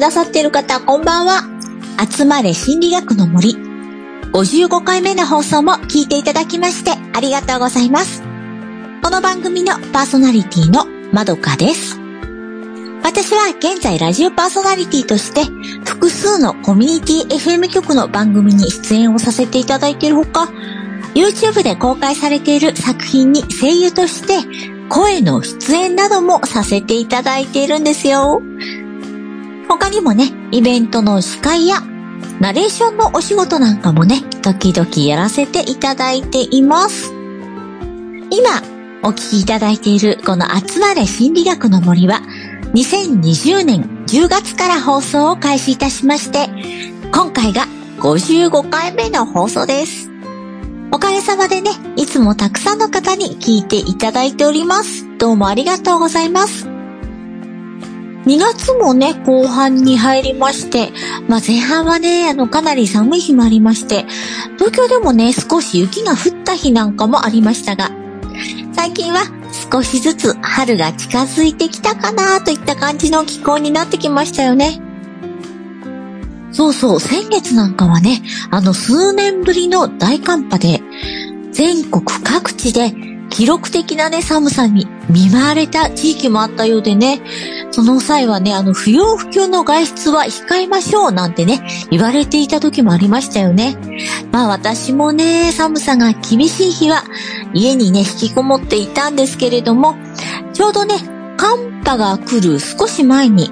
くださっている方、こんばんは。集まれ心理学の森。55回目の放送も聞いていただきましてありがとうございます。この番組のパーソナリティのまどかです。私は現在ラジオパーソナリティとして複数のコミュニティ FM 局の番組に出演をさせていただいているほか、YouTube で公開されている作品に声優として声の出演などもさせていただいているんですよ。他にもね、イベントの司会やナレーションのお仕事なんかもね、時々やらせていただいています。今、お聞きいただいているこの集まれ心理学の森は、2020年10月から放送を開始いたしまして、今回が55回目の放送です。おかげさまでね、いつもたくさんの方に聞いていただいております。どうもありがとうございます。2月もね、後半に入りまして、まあ、前半はね、あの、かなり寒い日もありまして、東京でもね、少し雪が降った日なんかもありましたが、最近は少しずつ春が近づいてきたかなといった感じの気候になってきましたよね。そうそう、先月なんかはね、あの数年ぶりの大寒波で、全国各地で記録的なね、寒さに見舞われた地域もあったようでね、その際はね、あの、不要不急の外出は控えましょうなんてね、言われていた時もありましたよね。まあ私もね、寒さが厳しい日は家にね、引きこもっていたんですけれども、ちょうどね、寒波が来る少し前に、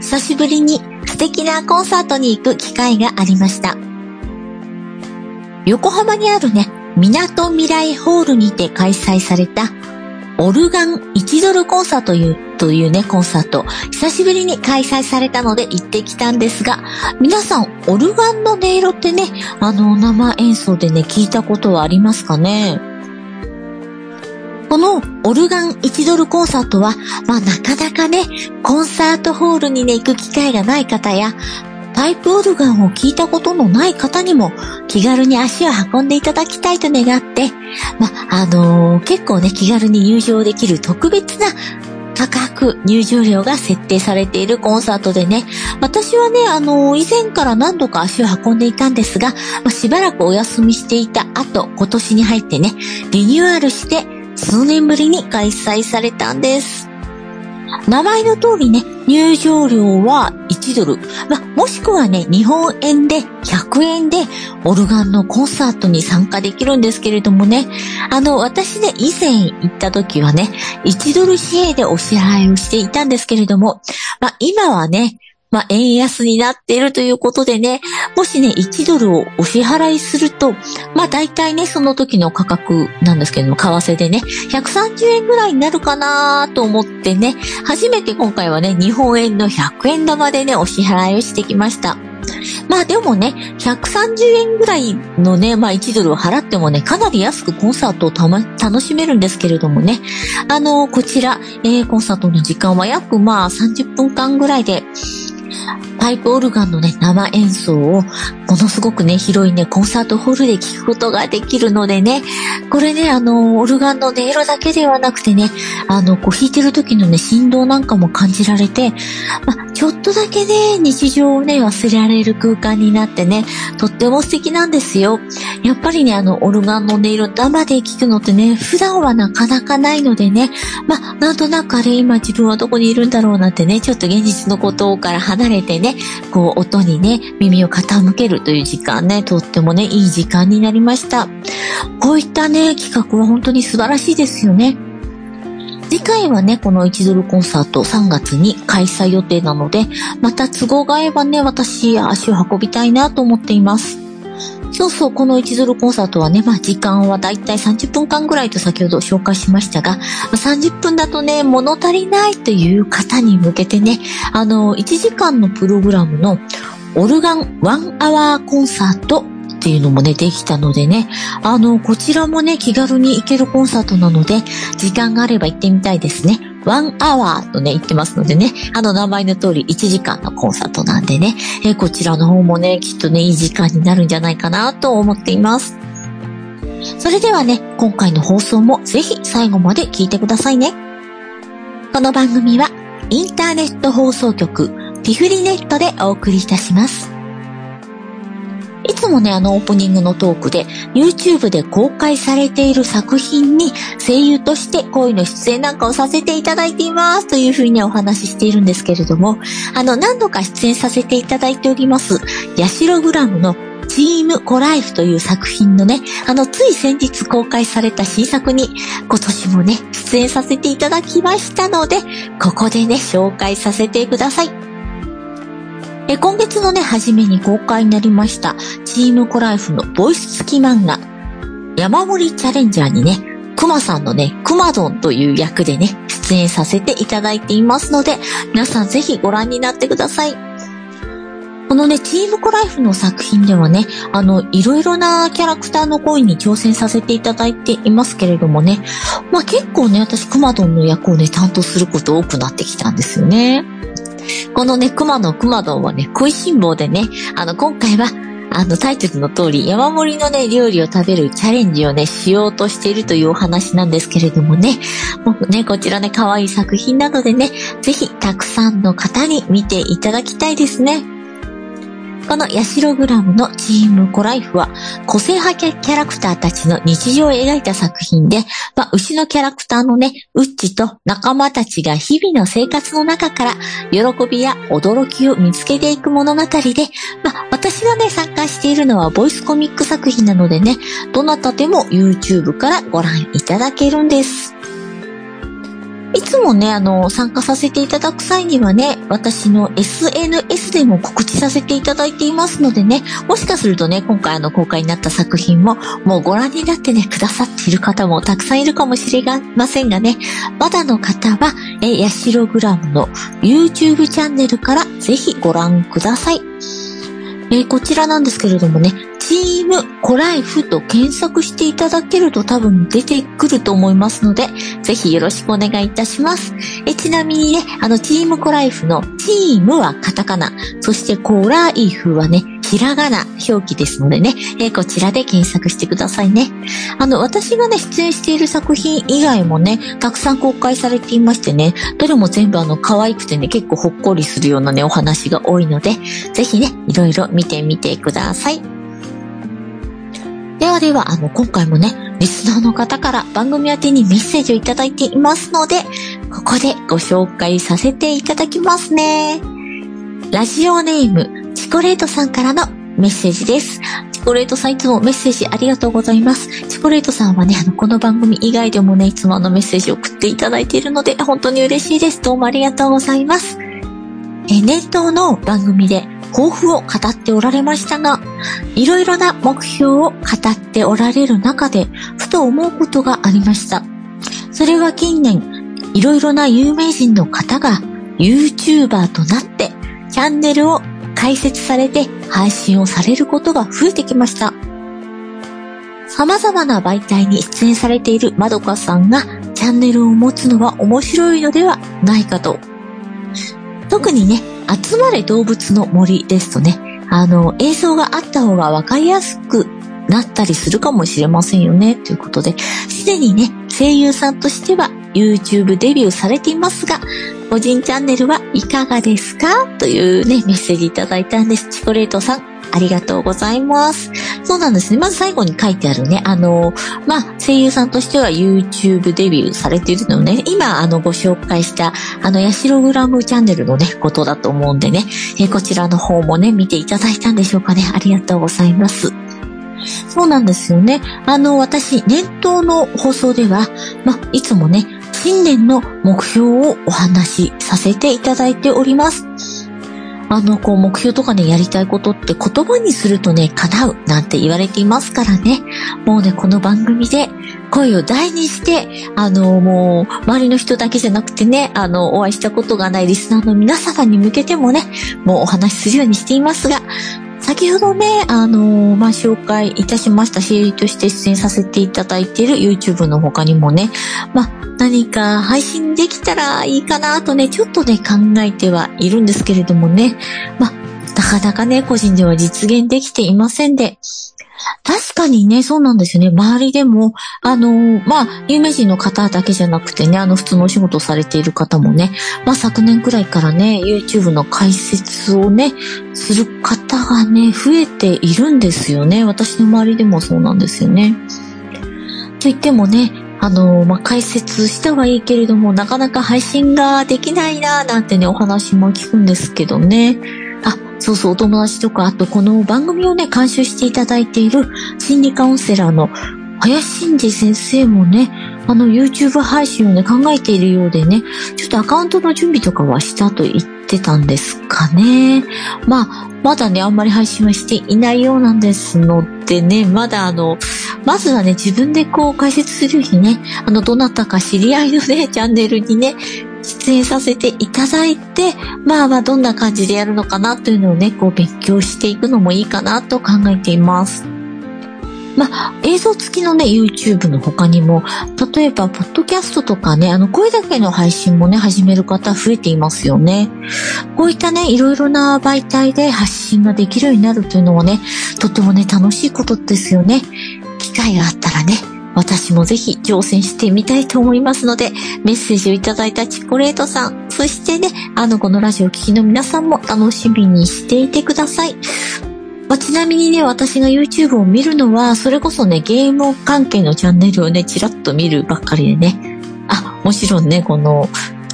久しぶりに素敵なコンサートに行く機会がありました。横浜にあるね、港未来ホールにて開催されたオルガン1ドルコンサートという、というね、コンサート、久しぶりに開催されたので行ってきたんですが、皆さん、オルガンの音色ってね、あの、生演奏でね、聞いたことはありますかね？このオルガン1ドルコンサートは、まあなかなかね、コンサートホールにね、行く機会がない方や、パイプオルガンを聞いたことのない方にも気軽に足を運んでいただきたいと願って、ま、あのー、結構ね、気軽に入場できる特別な価格入場料が設定されているコンサートでね、私はね、あのー、以前から何度か足を運んでいたんですが、ま、しばらくお休みしていた後、今年に入ってね、リニューアルして数年ぶりに開催されたんです。名前の通りね、入場料は1ドル。ま、もしくはね、日本円で100円でオルガンのコンサートに参加できるんですけれどもね、あの、私ね、以前行った時はね、1ドル支援でお支払いをしていたんですけれども、ま、今はね、まあ、円安になっているということでね、もしね、1ドルをお支払いすると、まあ、大体ね、その時の価格なんですけども、為替でね、130円ぐらいになるかなと思ってね、初めて今回はね、日本円の100円玉でね、お支払いをしてきました。まあでもね、130円ぐらいのね、まあ1ドルを払ってもね、かなり安くコンサートを楽しめるんですけれどもね、あの、こちら、えー、コンサートの時間は約まあ30分間ぐらいで、Peace. パイプオルガンのね、生演奏を、ものすごくね、広いね、コンサートホールで聴くことができるのでね、これね、あの、オルガンの音色だけではなくてね、あの、こう弾いてる時のね、振動なんかも感じられて、まちょっとだけね、日常をね、忘れられる空間になってね、とっても素敵なんですよ。やっぱりね、あの、オルガンの音色生で聴くのってね、普段はなかなかないのでね、まなんとなくあれ今自分はどこにいるんだろうなんてね、ちょっと現実のことから離れてね、こう音にね、耳を傾けるという時間ね、とってもね、いい時間になりました。こういったね、企画は本当に素晴らしいですよね。次回はね、この1ドルコンサート3月に開催予定なので、また都合が合えばね、私足を運びたいなと思っています。そうそう、この1ドルコンサートはね、まあ時間はだいたい30分間ぐらいと先ほど紹介しましたが、30分だとね、物足りないという方に向けてね、あの、1時間のプログラムのオルガンワンアワーコンサートっていうのもね、できたのでね、あの、こちらもね、気軽に行けるコンサートなので、時間があれば行ってみたいですね。ワンアワーとね、言ってますのでね、あの名前の通り1時間のコンサートなんでね、えこちらの方もね、きっとね、いい時間になるんじゃないかなと思っています。それではね、今回の放送もぜひ最後まで聞いてくださいね。この番組は、インターネット放送局リフリネットでお送りいたします。いつもね、あのオープニングのトークで YouTube で公開されている作品に声優として恋の出演なんかをさせていただいていますというふうにお話ししているんですけれども、あの何度か出演させていただいております、ヤシログラムのチームコライフという作品のね、あの、つい先日公開された新作に今年もね、出演させていただきましたので、ここでね、紹介させてください。え今月のね、初めに公開になりました、チームコライフのボイス付き漫画、山盛りチャレンジャーにね、クマさんのね、クマドンという役でね、出演させていただいていますので、皆さんぜひご覧になってください。このね、チームコライフの作品ではね、あの、いろいろなキャラクターの声に挑戦させていただいていますけれどもね、まあ結構ね、私、クマドンの役をね、担当すること多くなってきたんですよね。このね、熊野熊丼はね、食いしん坊でね、あの、今回は、あの、タイトルの通り、山盛りのね、料理を食べるチャレンジをね、しようとしているというお話なんですけれどもね、もうね、こちらね、可愛い作品なのでね、ぜひ、たくさんの方に見ていただきたいですね。このヤシログラムのチームコライフは個性派キャラクターたちの日常を描いた作品で、まあ、牛のキャラクターのね、ウッチと仲間たちが日々の生活の中から喜びや驚きを見つけていく物語で、まあ、私がね、参加しているのはボイスコミック作品なのでね、どなたでも YouTube からご覧いただけるんです。いつもね、あの、参加させていただく際にはね、私の SNS でも告知させていただいていますのでね、もしかするとね、今回あの公開になった作品も、もうご覧になってね、くださっている方もたくさんいるかもしれませんがね、まだの方は、え、ヤシログラムの YouTube チャンネルからぜひご覧ください。えー、こちらなんですけれどもね、チームコライフと検索していただけると多分出てくると思いますので、ぜひよろしくお願いいたします。えちなみにね、あの、チームコライフのチームはカタカナ、そしてコライフはね、ひらがな表記ですのでね、えー、こちらで検索してくださいね。あの、私がね、出演している作品以外もね、たくさん公開されていましてね、どれも全部あの、可愛くてね、結構ほっこりするようなね、お話が多いので、ぜひね、いろいろ見てみてください。ではでは、あの、今回もね、リスナーの方から番組宛にメッセージをいただいていますので、ここでご紹介させていただきますね。ラジオネーム、チコレートさんからのメッセージです。チコレートさんいつもメッセージありがとうございます。チコレートさんはね、あの、この番組以外でもね、いつもあのメッセージを送っていただいているので、本当に嬉しいです。どうもありがとうございます。え、ネットの番組で抱負を語っておられましたが、いろいろな目標を語っておられる中で、ふと思うことがありました。それは近年、いろいろな有名人の方が YouTuber となって、チャンネルを開設されて配信をされることが増えてきました。様々な媒体に出演されているまどかさんがチャンネルを持つのは面白いのではないかと。特にね、集まれ動物の森ですとね、あの、映像があった方が分かりやすくなったりするかもしれませんよね、ということで、すでにね、声優さんとしては YouTube デビューされていますが、個人チャンネルはいかがですか？というね、メッセージいただいたんです。チコレートさん、ありがとうございます。そうなんですね。まず最後に書いてあるね、あの、まあ、声優さんとしては YouTube デビューされているのね、今、あの、ご紹介した、あの、ヤシログラムチャンネルのね、ことだと思うんでね、えこちらの方もね、見ていただいたんでしょうかね。ありがとうございます。そうなんですよね。あの、私、年頭の放送では、まいつもね、新年の目標をお話しさせていただいております。あの、こう、目標とかね、やりたいことって言葉にするとね、叶うなんて言われていますからね。もうね、この番組で声を大にして、あの、もう、周りの人だけじゃなくてね、あの、お会いしたことがないリスナーの皆様に向けてもね、もうお話しするようにしていますが、先ほどね、あのー、まあ、紹介いたしましたし、として出演させていただいている YouTube の他にもね、まあ、何か配信できたらいいかなとね、ちょっとね、考えてはいるんですけれどもね、まあ、なかなかね、個人では実現できていませんで、確かにね、そうなんですよね。周りでも、あの、まあ、有名人の方だけじゃなくてね、あの、普通のお仕事されている方もね、まあ、昨年くらいからね、YouTube の解説をね、する方がね、増えているんですよね。私の周りでもそうなんですよね。と言ってもね、あの、まあ、解説したはいいけれども、なかなか配信ができないな、なんてね、お話も聞くんですけどね。そうそう、お友達とか、あとこの番組をね、監修していただいている心理カウンセラーの林真二先生もね、あの YouTube 配信をね、考えているようでね、ちょっとアカウントの準備とかはしたと言ってたんですかね。まあ、まだね、あんまり配信はしていないようなんですのでね、まだあの、まずはね、自分でこう解説する日ね、あの、どなたか知り合いのね、チャンネルにね、出演させていただいて、まあまあどんな感じでやるのかなというのをね、こう勉強していくのもいいかなと考えています。まあ、映像付きのね、YouTube の他にも、例えば、ポッドキャストとかね、あの、声だけの配信もね、始める方増えていますよね。こういったね、いろいろな媒体で発信ができるようになるというのはね、とてもね、楽しいことですよね。機会があったらね、私もぜひ挑戦してみたいと思いますので、メッセージをいただいたチコレートさん、そしてね、あの、このラジオを聴きの皆さんも楽しみにしていてください。まあ、ちなみにね、私が YouTube を見るのは、それこそね、ゲーム関係のチャンネルをね、ちらっと見るばっかりでね。あ、もちろんね、この、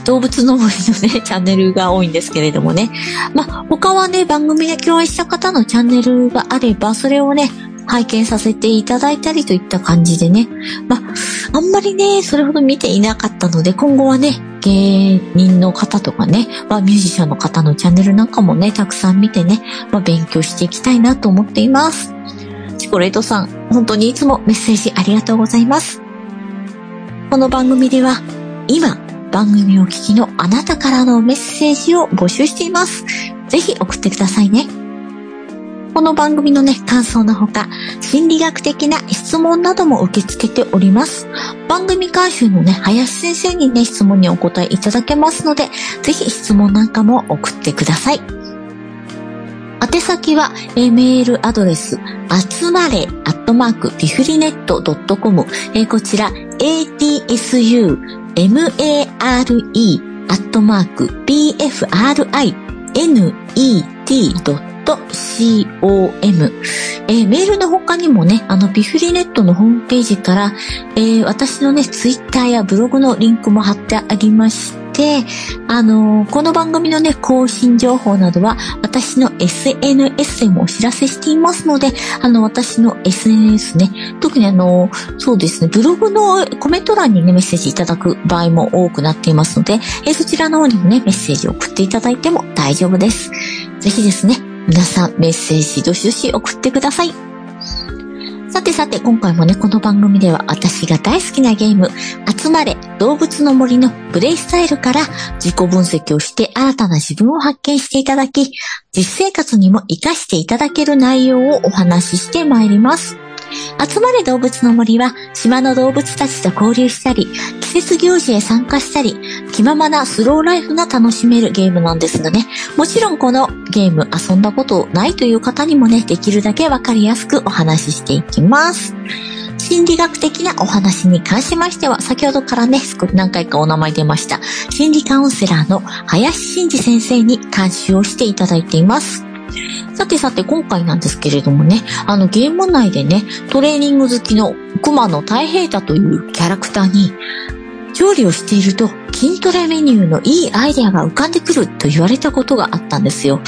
動物の森のね、チャンネルが多いんですけれどもね。まあ、他はね、番組で共演した方のチャンネルがあれば、それをね、拝見させていただいたりといった感じでね。まあ、んまりね、それほど見ていなかったので、今後はね、芸人の方とかね、まあ、ミュージシャンの方のチャンネルなんかもね、たくさん見てね、まあ、勉強していきたいなと思っています。チコレートさん、本当にいつもメッセージありがとうございます。この番組では、今、番組を聞きのあなたからのメッセージを募集しています。ぜひ送ってくださいね。この番組のね、感想のほか、心理学的な質問なども受け付けております。番組監修のね、林先生にね、質問にお答えいただけますので、ぜひ質問なんかも送ってください。宛先は、えメールアドレス、集まれ、アットマーク、ピフリネット .com、えー、こちら、atsu, mare, アットマーク、pfri, net.com .com、えー、メールの他にもね、あの、ビフリネットのホームページから、えー、私のね、ツイッターやブログのリンクも貼ってありまして、あのー、この番組のね、更新情報などは、私の SNS でもお知らせしていますので、あの、私の SNS ね、特にあの、そうですね、ブログのコメント欄にね、メッセージいただく場合も多くなっていますので、えー、そちらの方にもね、メッセージを送っていただいても大丈夫です。ぜひですね、皆さんメッセージどしどし送ってください。さてさて、今回もね、この番組では私が大好きなゲーム、集まれ動物の森のプレイスタイルから自己分析をして新たな自分を発見していただき、実生活にも活かしていただける内容をお話ししてまいります。集まれ動物の森は島の動物たちと交流したり、季節行事へ参加したり、気ままなスローライフが楽しめるゲームなんですがね、もちろんこのゲーム遊んだことないという方にもね、できるだけわかりやすくお話ししていきます。心理学的なお話に関しましては、先ほどからね、少し何回かお名前出ました、心理カウンセラーの林真二先生に監修をしていただいています。さてさて今回なんですけれどもね、あのゲーム内でね、トレーニング好きの熊野太平太というキャラクターに、調理をしていると筋トレメニューのいいアイデアが浮かんでくると言われたことがあったんですよ。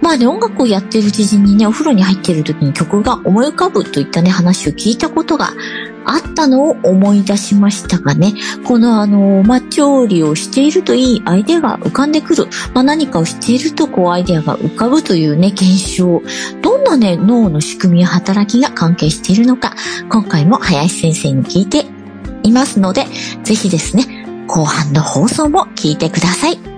まあね、音楽をやってる知人にね、お風呂に入っている時に曲が思い浮かぶといったね、話を聞いたことがあったのを思い出しましたがね、このあの、ま、調理をしているといいアイデアが浮かんでくる。まあ、何かをしているとこうアイデアが浮かぶというね、現象。どんなね、脳の仕組みや働きが関係しているのか、今回も林先生に聞いていますので、ぜひですね、後半の放送も聞いてください。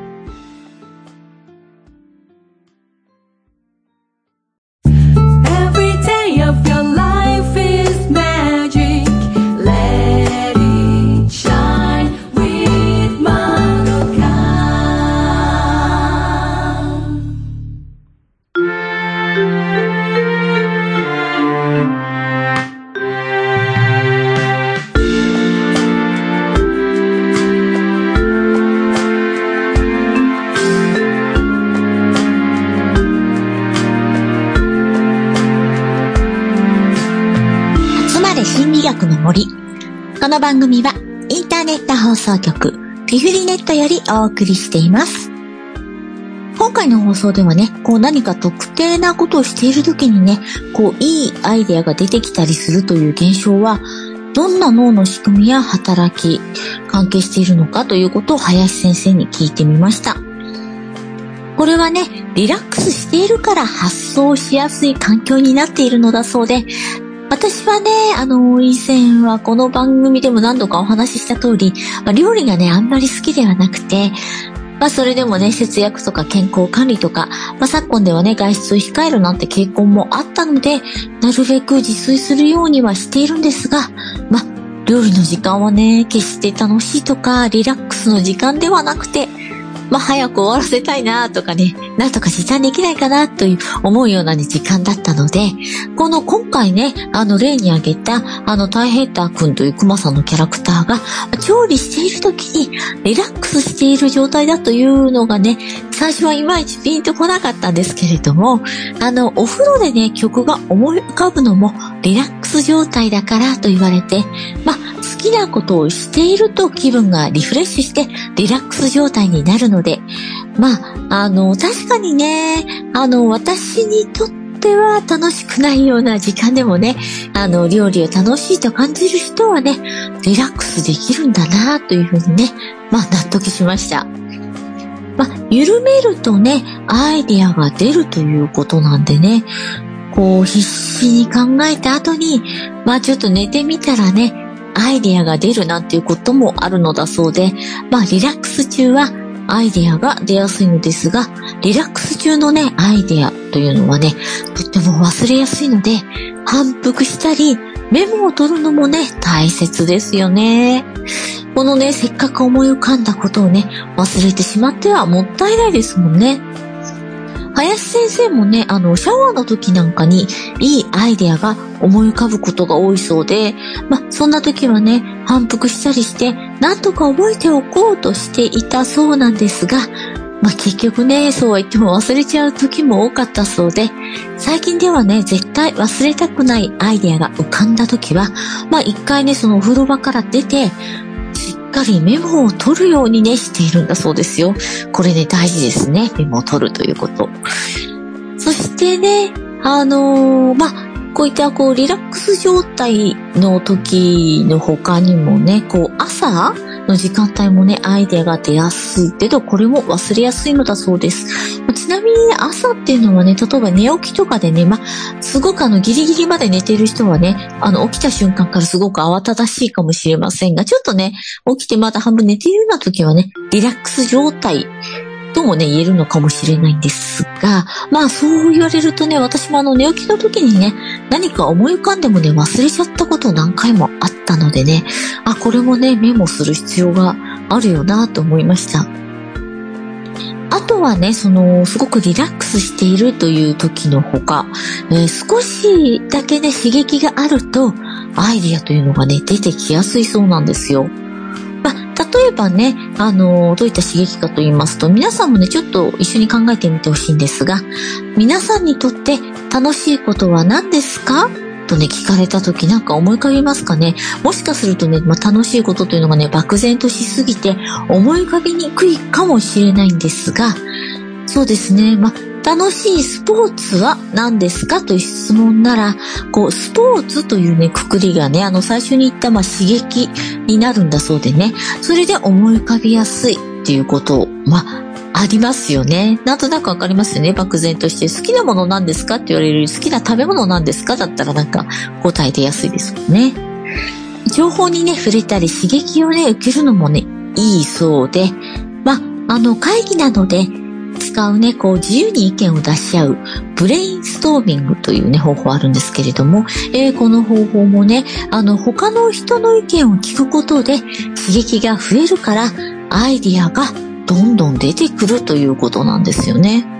放送局ピフリネットよりお送りしています。今回の放送ではね、こう何か特定なことをしている時にね、こういいアイデアが出てきたりするという現象は、どんな脳の仕組みや働き、関係しているのかということを林先生に聞いてみました。これはね、リラックスしているから発想しやすい環境になっているのだそうで、私はね、あの、以前はこの番組でも何度かお話しした通り、まあ、料理がね、あんまり好きではなくて、まあそれでもね、節約とか健康管理とか、まあ昨今ではね、外出を控えるなんて傾向もあったので、なるべく自炊するようにはしているんですが、まあ料理の時間はね、決して楽しいとか、リラックスの時間ではなくて、まあ、早く終わらせたいなとかね、なんとか時短できないかなという思うような、ね、時間だったので、この今回ね、あの例に挙げた、あのタイヘーター君というクマさんのキャラクターが、調理している時にリラックスしている状態だというのがね、最初はいまいちピンとこなかったんですけれども、あの、お風呂でね、曲が思い浮かぶのもリラックス状態だからと言われて、まあ、きなことをしていると気分がリフレッシュしてリラックス状態になるので、まあ、あの、確かにね、あの、私にとっては楽しくないような時間でもね、あの、料理を楽しいと感じる人はね、リラックスできるんだなというふうにね、まあ、納得しました。まあ、緩めるとね、アイデアが出るということなんでね、こう、必死に考えた後に、まあちょっと寝てみたらね、アイデアが出るなんていうこともあるのだそうで、まあリラックス中はアイデアが出やすいのですが、リラックス中のね、アイデアというのはね、とっても忘れやすいので、反復したり、メモを取るのもね、大切ですよね。このね、せっかく思い浮かんだことをね、忘れてしまってはもったいないですもんね。林先生もね、あの、シャワーの時なんかにいいアイデアが思い浮かぶことが多いそうで、まそんな時はね、反復したりして、なんとか覚えておこうとしていたそうなんですが、ま、結局ね、そうは言っても忘れちゃう時も多かったそうで、最近ではね、絶対忘れたくないアイデアが浮かんだ時は、ま一回ね、そのお風呂場から出て、かりメモを取るようにね、しているんだそうですよ。これね、大事ですね。メモを取るということ。そしてね、あのー、まあ、こういったこうリラックス状態の時の他にもね、こう朝の時間帯もね、アイデアが出やすいけど、これも忘れやすいのだそうです。ちなみに、ね、朝っていうのはね、例えば寝起きとかでね、ますごくあのギリギリまで寝てる人はね、あの起きた瞬間からすごく慌ただしいかもしれませんが、ちょっとね、起きてまだ半分寝ているような時はね、リラックス状態ともね、言えるのかもしれないんですが、まあそう言われるとね、私もあの寝起きの時にね、何か思い浮かんでもね、忘れちゃったこと何回もあったのでね、あ、これもね、メモする必要があるよなと思いました。あとはね、その、すごくリラックスしているという時のほか、えー、少しだけね、刺激があると、アイディアというのがね、出てきやすいそうなんですよ。例えばね、あの、どういった刺激かと言いますと、皆さんもね、ちょっと一緒に考えてみてほしいんですが、皆さんにとって楽しいことは何ですか？とね、聞かれた時なんか思い浮かびますかね？もしかするとね、まあ、楽しいことというのがね、漠然としすぎて思い浮かびにくいかもしれないんですが、そうですね、まあ、楽しいスポーツは何ですか？という質問なら、こう、スポーツというね、くくりがね、あの、最初に言ったまあ刺激になるんだそうでね、それで思い浮かびやすいっていうことを、まあ、ありますよね。なんとなくわかりますよね。漠然として。好きなものなんですか？って言われる好きな食べ物なんですか？だったらなんか答え出やすいですもんね。情報にね、触れたり刺激をね、受けるのもね、いいそうで、まあ、あの、会議などで使うね、こう自由に意見を出し合うブレインストーミングというね、方法あるんですけれども、えー、この方法もね、あの、他の人の意見を聞くことで刺激が増えるから、アイディアがどんどん出てくるということなんですよね。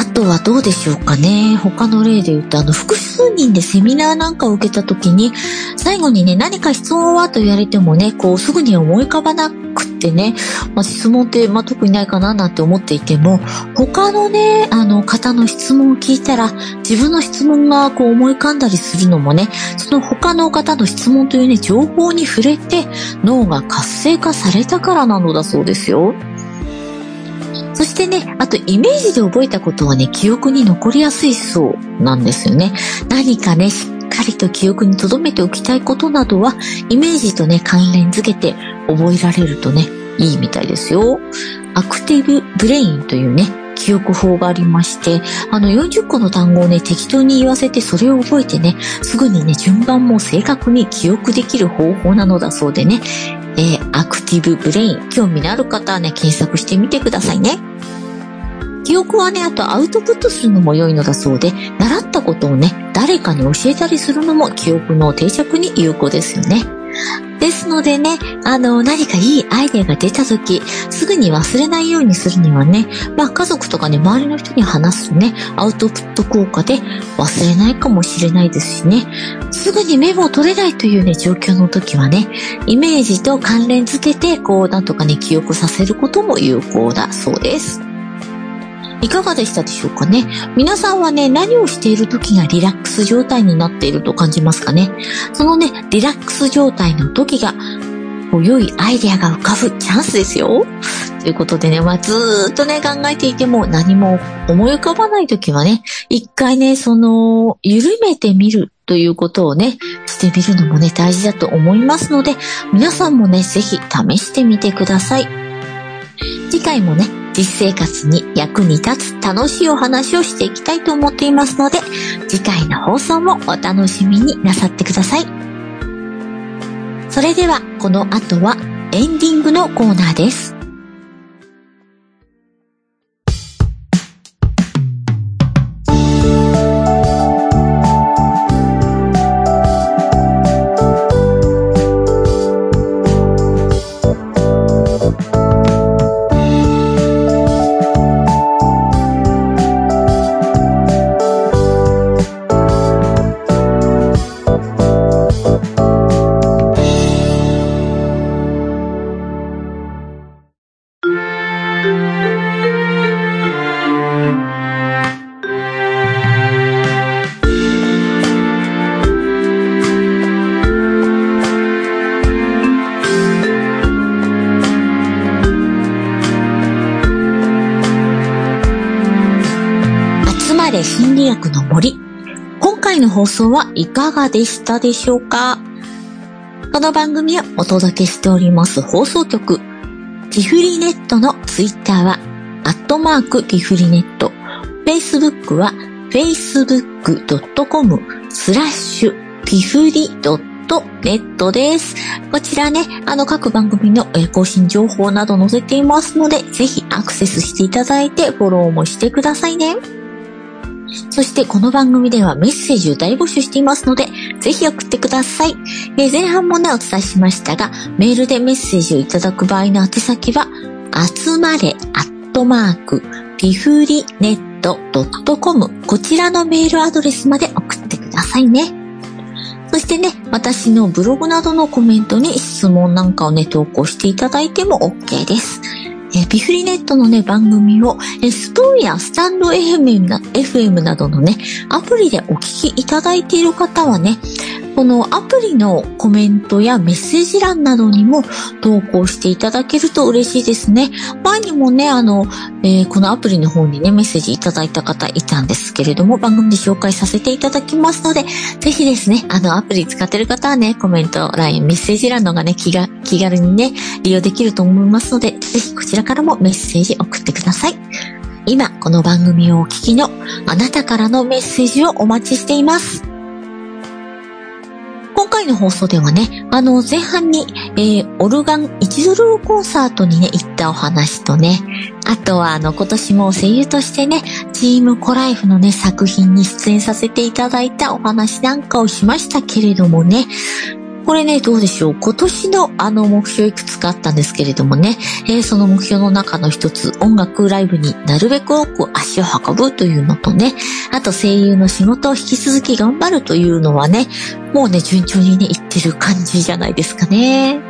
あとはどうでしょうかね。他の例で言うと、あの、複数人でセミナーなんかを受けた時に、最後にね、何か質問はと言われてもね、こう、すぐに思い浮かばなくってね、まあ、質問って、まあ、特にないかななんて思っていても、他のね、あの、方の質問を聞いたら、自分の質問がこう思い浮かんだりするのもね、その他の方の質問というね、情報に触れて、脳が活性化されたからなのだそうですよ。そしてね、あとイメージで覚えたことはね、記憶に残りやすいそうなんですよね。何かね、しっかりと記憶に留めておきたいことなどは、イメージとね、関連づけて覚えられるとね、いいみたいですよ。アクティブブレインというね、記憶法がありまして、あの40個の単語をね、適当に言わせてそれを覚えてね、すぐにね、順番も正確に記憶できる方法なのだそうでね、えー、アクティブブレイン、興味のある方はね、検索してみてくださいね。記憶はね、あとアウトプットするのも良いのだそうで、習ったことをね、誰かに教えたりするのも記憶の定着に有効ですよね。ですのでね、あの、何かいいアイデアが出た時、すぐに忘れないようにするにはね、まあ家族とかね、周りの人に話すとね、アウトプット効果で忘れないかもしれないですしね、すぐにメモを取れないというね、状況の時はね、イメージと関連づけて、こう、なんとかね、記憶させることも有効だそうです。いかがでしたでしょうかね？皆さんはね、何をしている時がリラックス状態になっていると感じますかね？そのね、リラックス状態の時が、良いアイデアが浮かぶチャンスですよ。ということでね、まあ、ずーっとね、考えていても何も思い浮かばない時はね、一回ね、その、緩めてみるということをね、してみるのもね、大事だと思いますので、皆さんもね、ぜひ試してみてください。次回もね、実生活に役に立つ楽しいお話をしていきたいと思っていますので、次回の放送もお楽しみになさってください。それでは、この後はエンディングのコーナーです。送はいかがでしたでしょうか？この番組をお届けしております放送局、ピフリネットのツイッターは、アットマークピフリネット、Facebook は facebook.com スラッシュピフリドットネットです。こちらね、あの各番組の更新情報など載せていますので、ぜひアクセスしていただいてフォローもしてくださいね。そしてこの番組ではメッセージを大募集していますので、ぜひ送ってください。えー、前半もね、お伝えしましたが、メールでメッセージをいただく場合の宛先は、集まれアットマーク、ピフリネットドットコムこちらのメールアドレスまで送ってくださいね。そしてね、私のブログなどのコメントに質問なんかをね、投稿していただいても OK です。えー、ビフリネットのね、番組を、えー、スプーンやスタンド FM な FM などのね、アプリでお聞きいただいている方はね、このアプリのコメントやメッセージ欄などにも投稿していただけると嬉しいですね。前にもね、あの、えー、このアプリの方にね、メッセージいただいた方いたんですけれども、番組で紹介させていただきますので、ぜひですね、あの、アプリ使ってる方はね、コメント、LINE、メッセージ欄のがね、気が、気軽にね、利用できると思いますので、ぜひこちらからもメッセージ送ってください。今、この番組をお聞きのあなたからのメッセージをお待ちしています。今回の放送ではね、あの、前半に、えー、オルガン1ドルコンサートにね、行ったお話とね、あとは、あの、今年も声優としてね、チームコライフのね、作品に出演させていただいたお話なんかをしましたけれどもね、これね、どうでしょう。今年のあの目標いくつかあったんですけれどもね、えー、その目標の中の一つ、音楽ライブになるべく多く足を運ぶというのとね、あと声優の仕事を引き続き頑張るというのはね、もうね、順調にね、いってる感じじゃないですかね。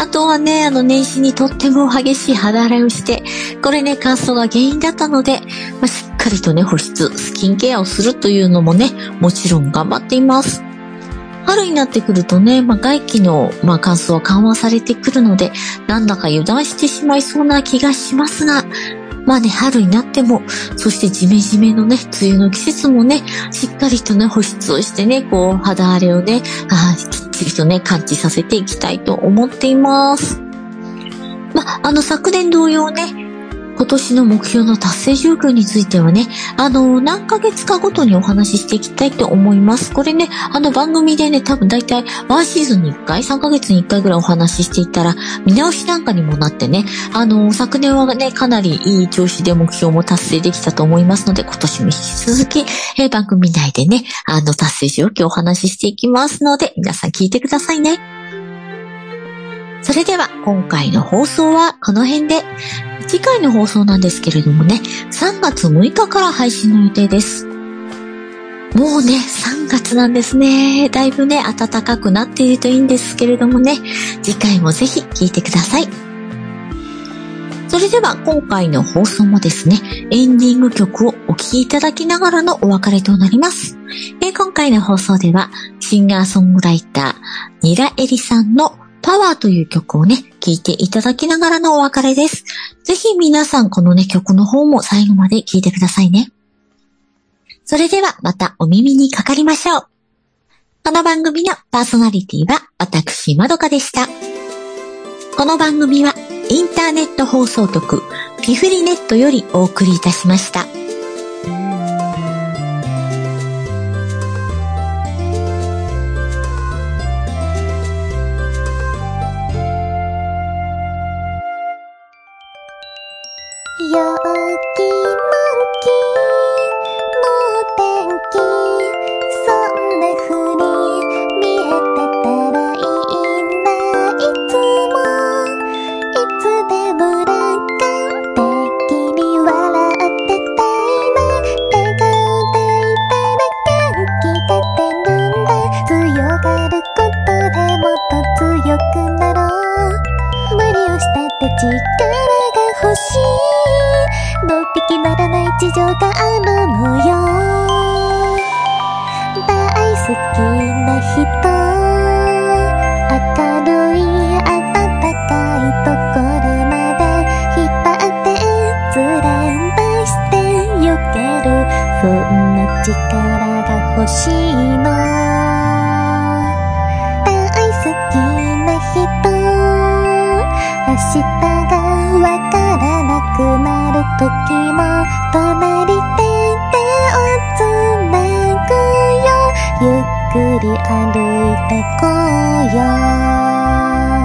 あとはね、あの年始にとっても激しい肌荒れをして、これね、乾燥が原因だったので、まあ、しっかりとね、保湿、スキンケアをするというのもね、もちろん頑張っています。春になってくるとね、まあ、外気の、まあ、乾燥は緩和されてくるので、なんだか油断してしまいそうな気がしますが、まあね、春になっても、そしてジメジメのね、梅雨の季節もね、しっかりとね、保湿をしてね、こう、肌荒れをね、あきっちりとね、感知させていきたいと思っています。まあ、あの、昨年同様ね、今年の目標の達成状況についてはね、あの、何ヶ月かごとにお話ししていきたいと思います。これね、あの番組でね、多分大体ワンシーズンに1回、3ヶ月に1回ぐらいお話ししていたら、見直しなんかにもなってね、あの、昨年はね、かなりいい調子で目標も達成できたと思いますので、今年も引き続き、え、番組内でね、あの、達成状況をお話ししていきますので、皆さん聞いてくださいね。それでは今回の放送はこの辺で次回の放送なんですけれどもね、3月6日から配信の予定です。もうね、3月なんですね。だいぶね、暖かくなっているといいんですけれどもね、次回もぜひ聴いてください。それでは今回の放送もですね、エンディング曲をお聴きいただきながらのお別れとなります。え今回の放送では、シンガーソングライター、ニラエリさんのパワーという曲をね、聴いていただきながらのお別れです。ぜひ皆さんこのね、曲の方も最後まで聴いてくださいね。それではまたお耳にかかりましょう。この番組のパーソナリティは私、まどかでした。この番組はインターネット放送局ピフリネットよりお送りいたしました。力が欲しいの。大好きな人。明日がわからなくなる時も隣で手をつなぐよ。ゆっくり歩いてこうよ。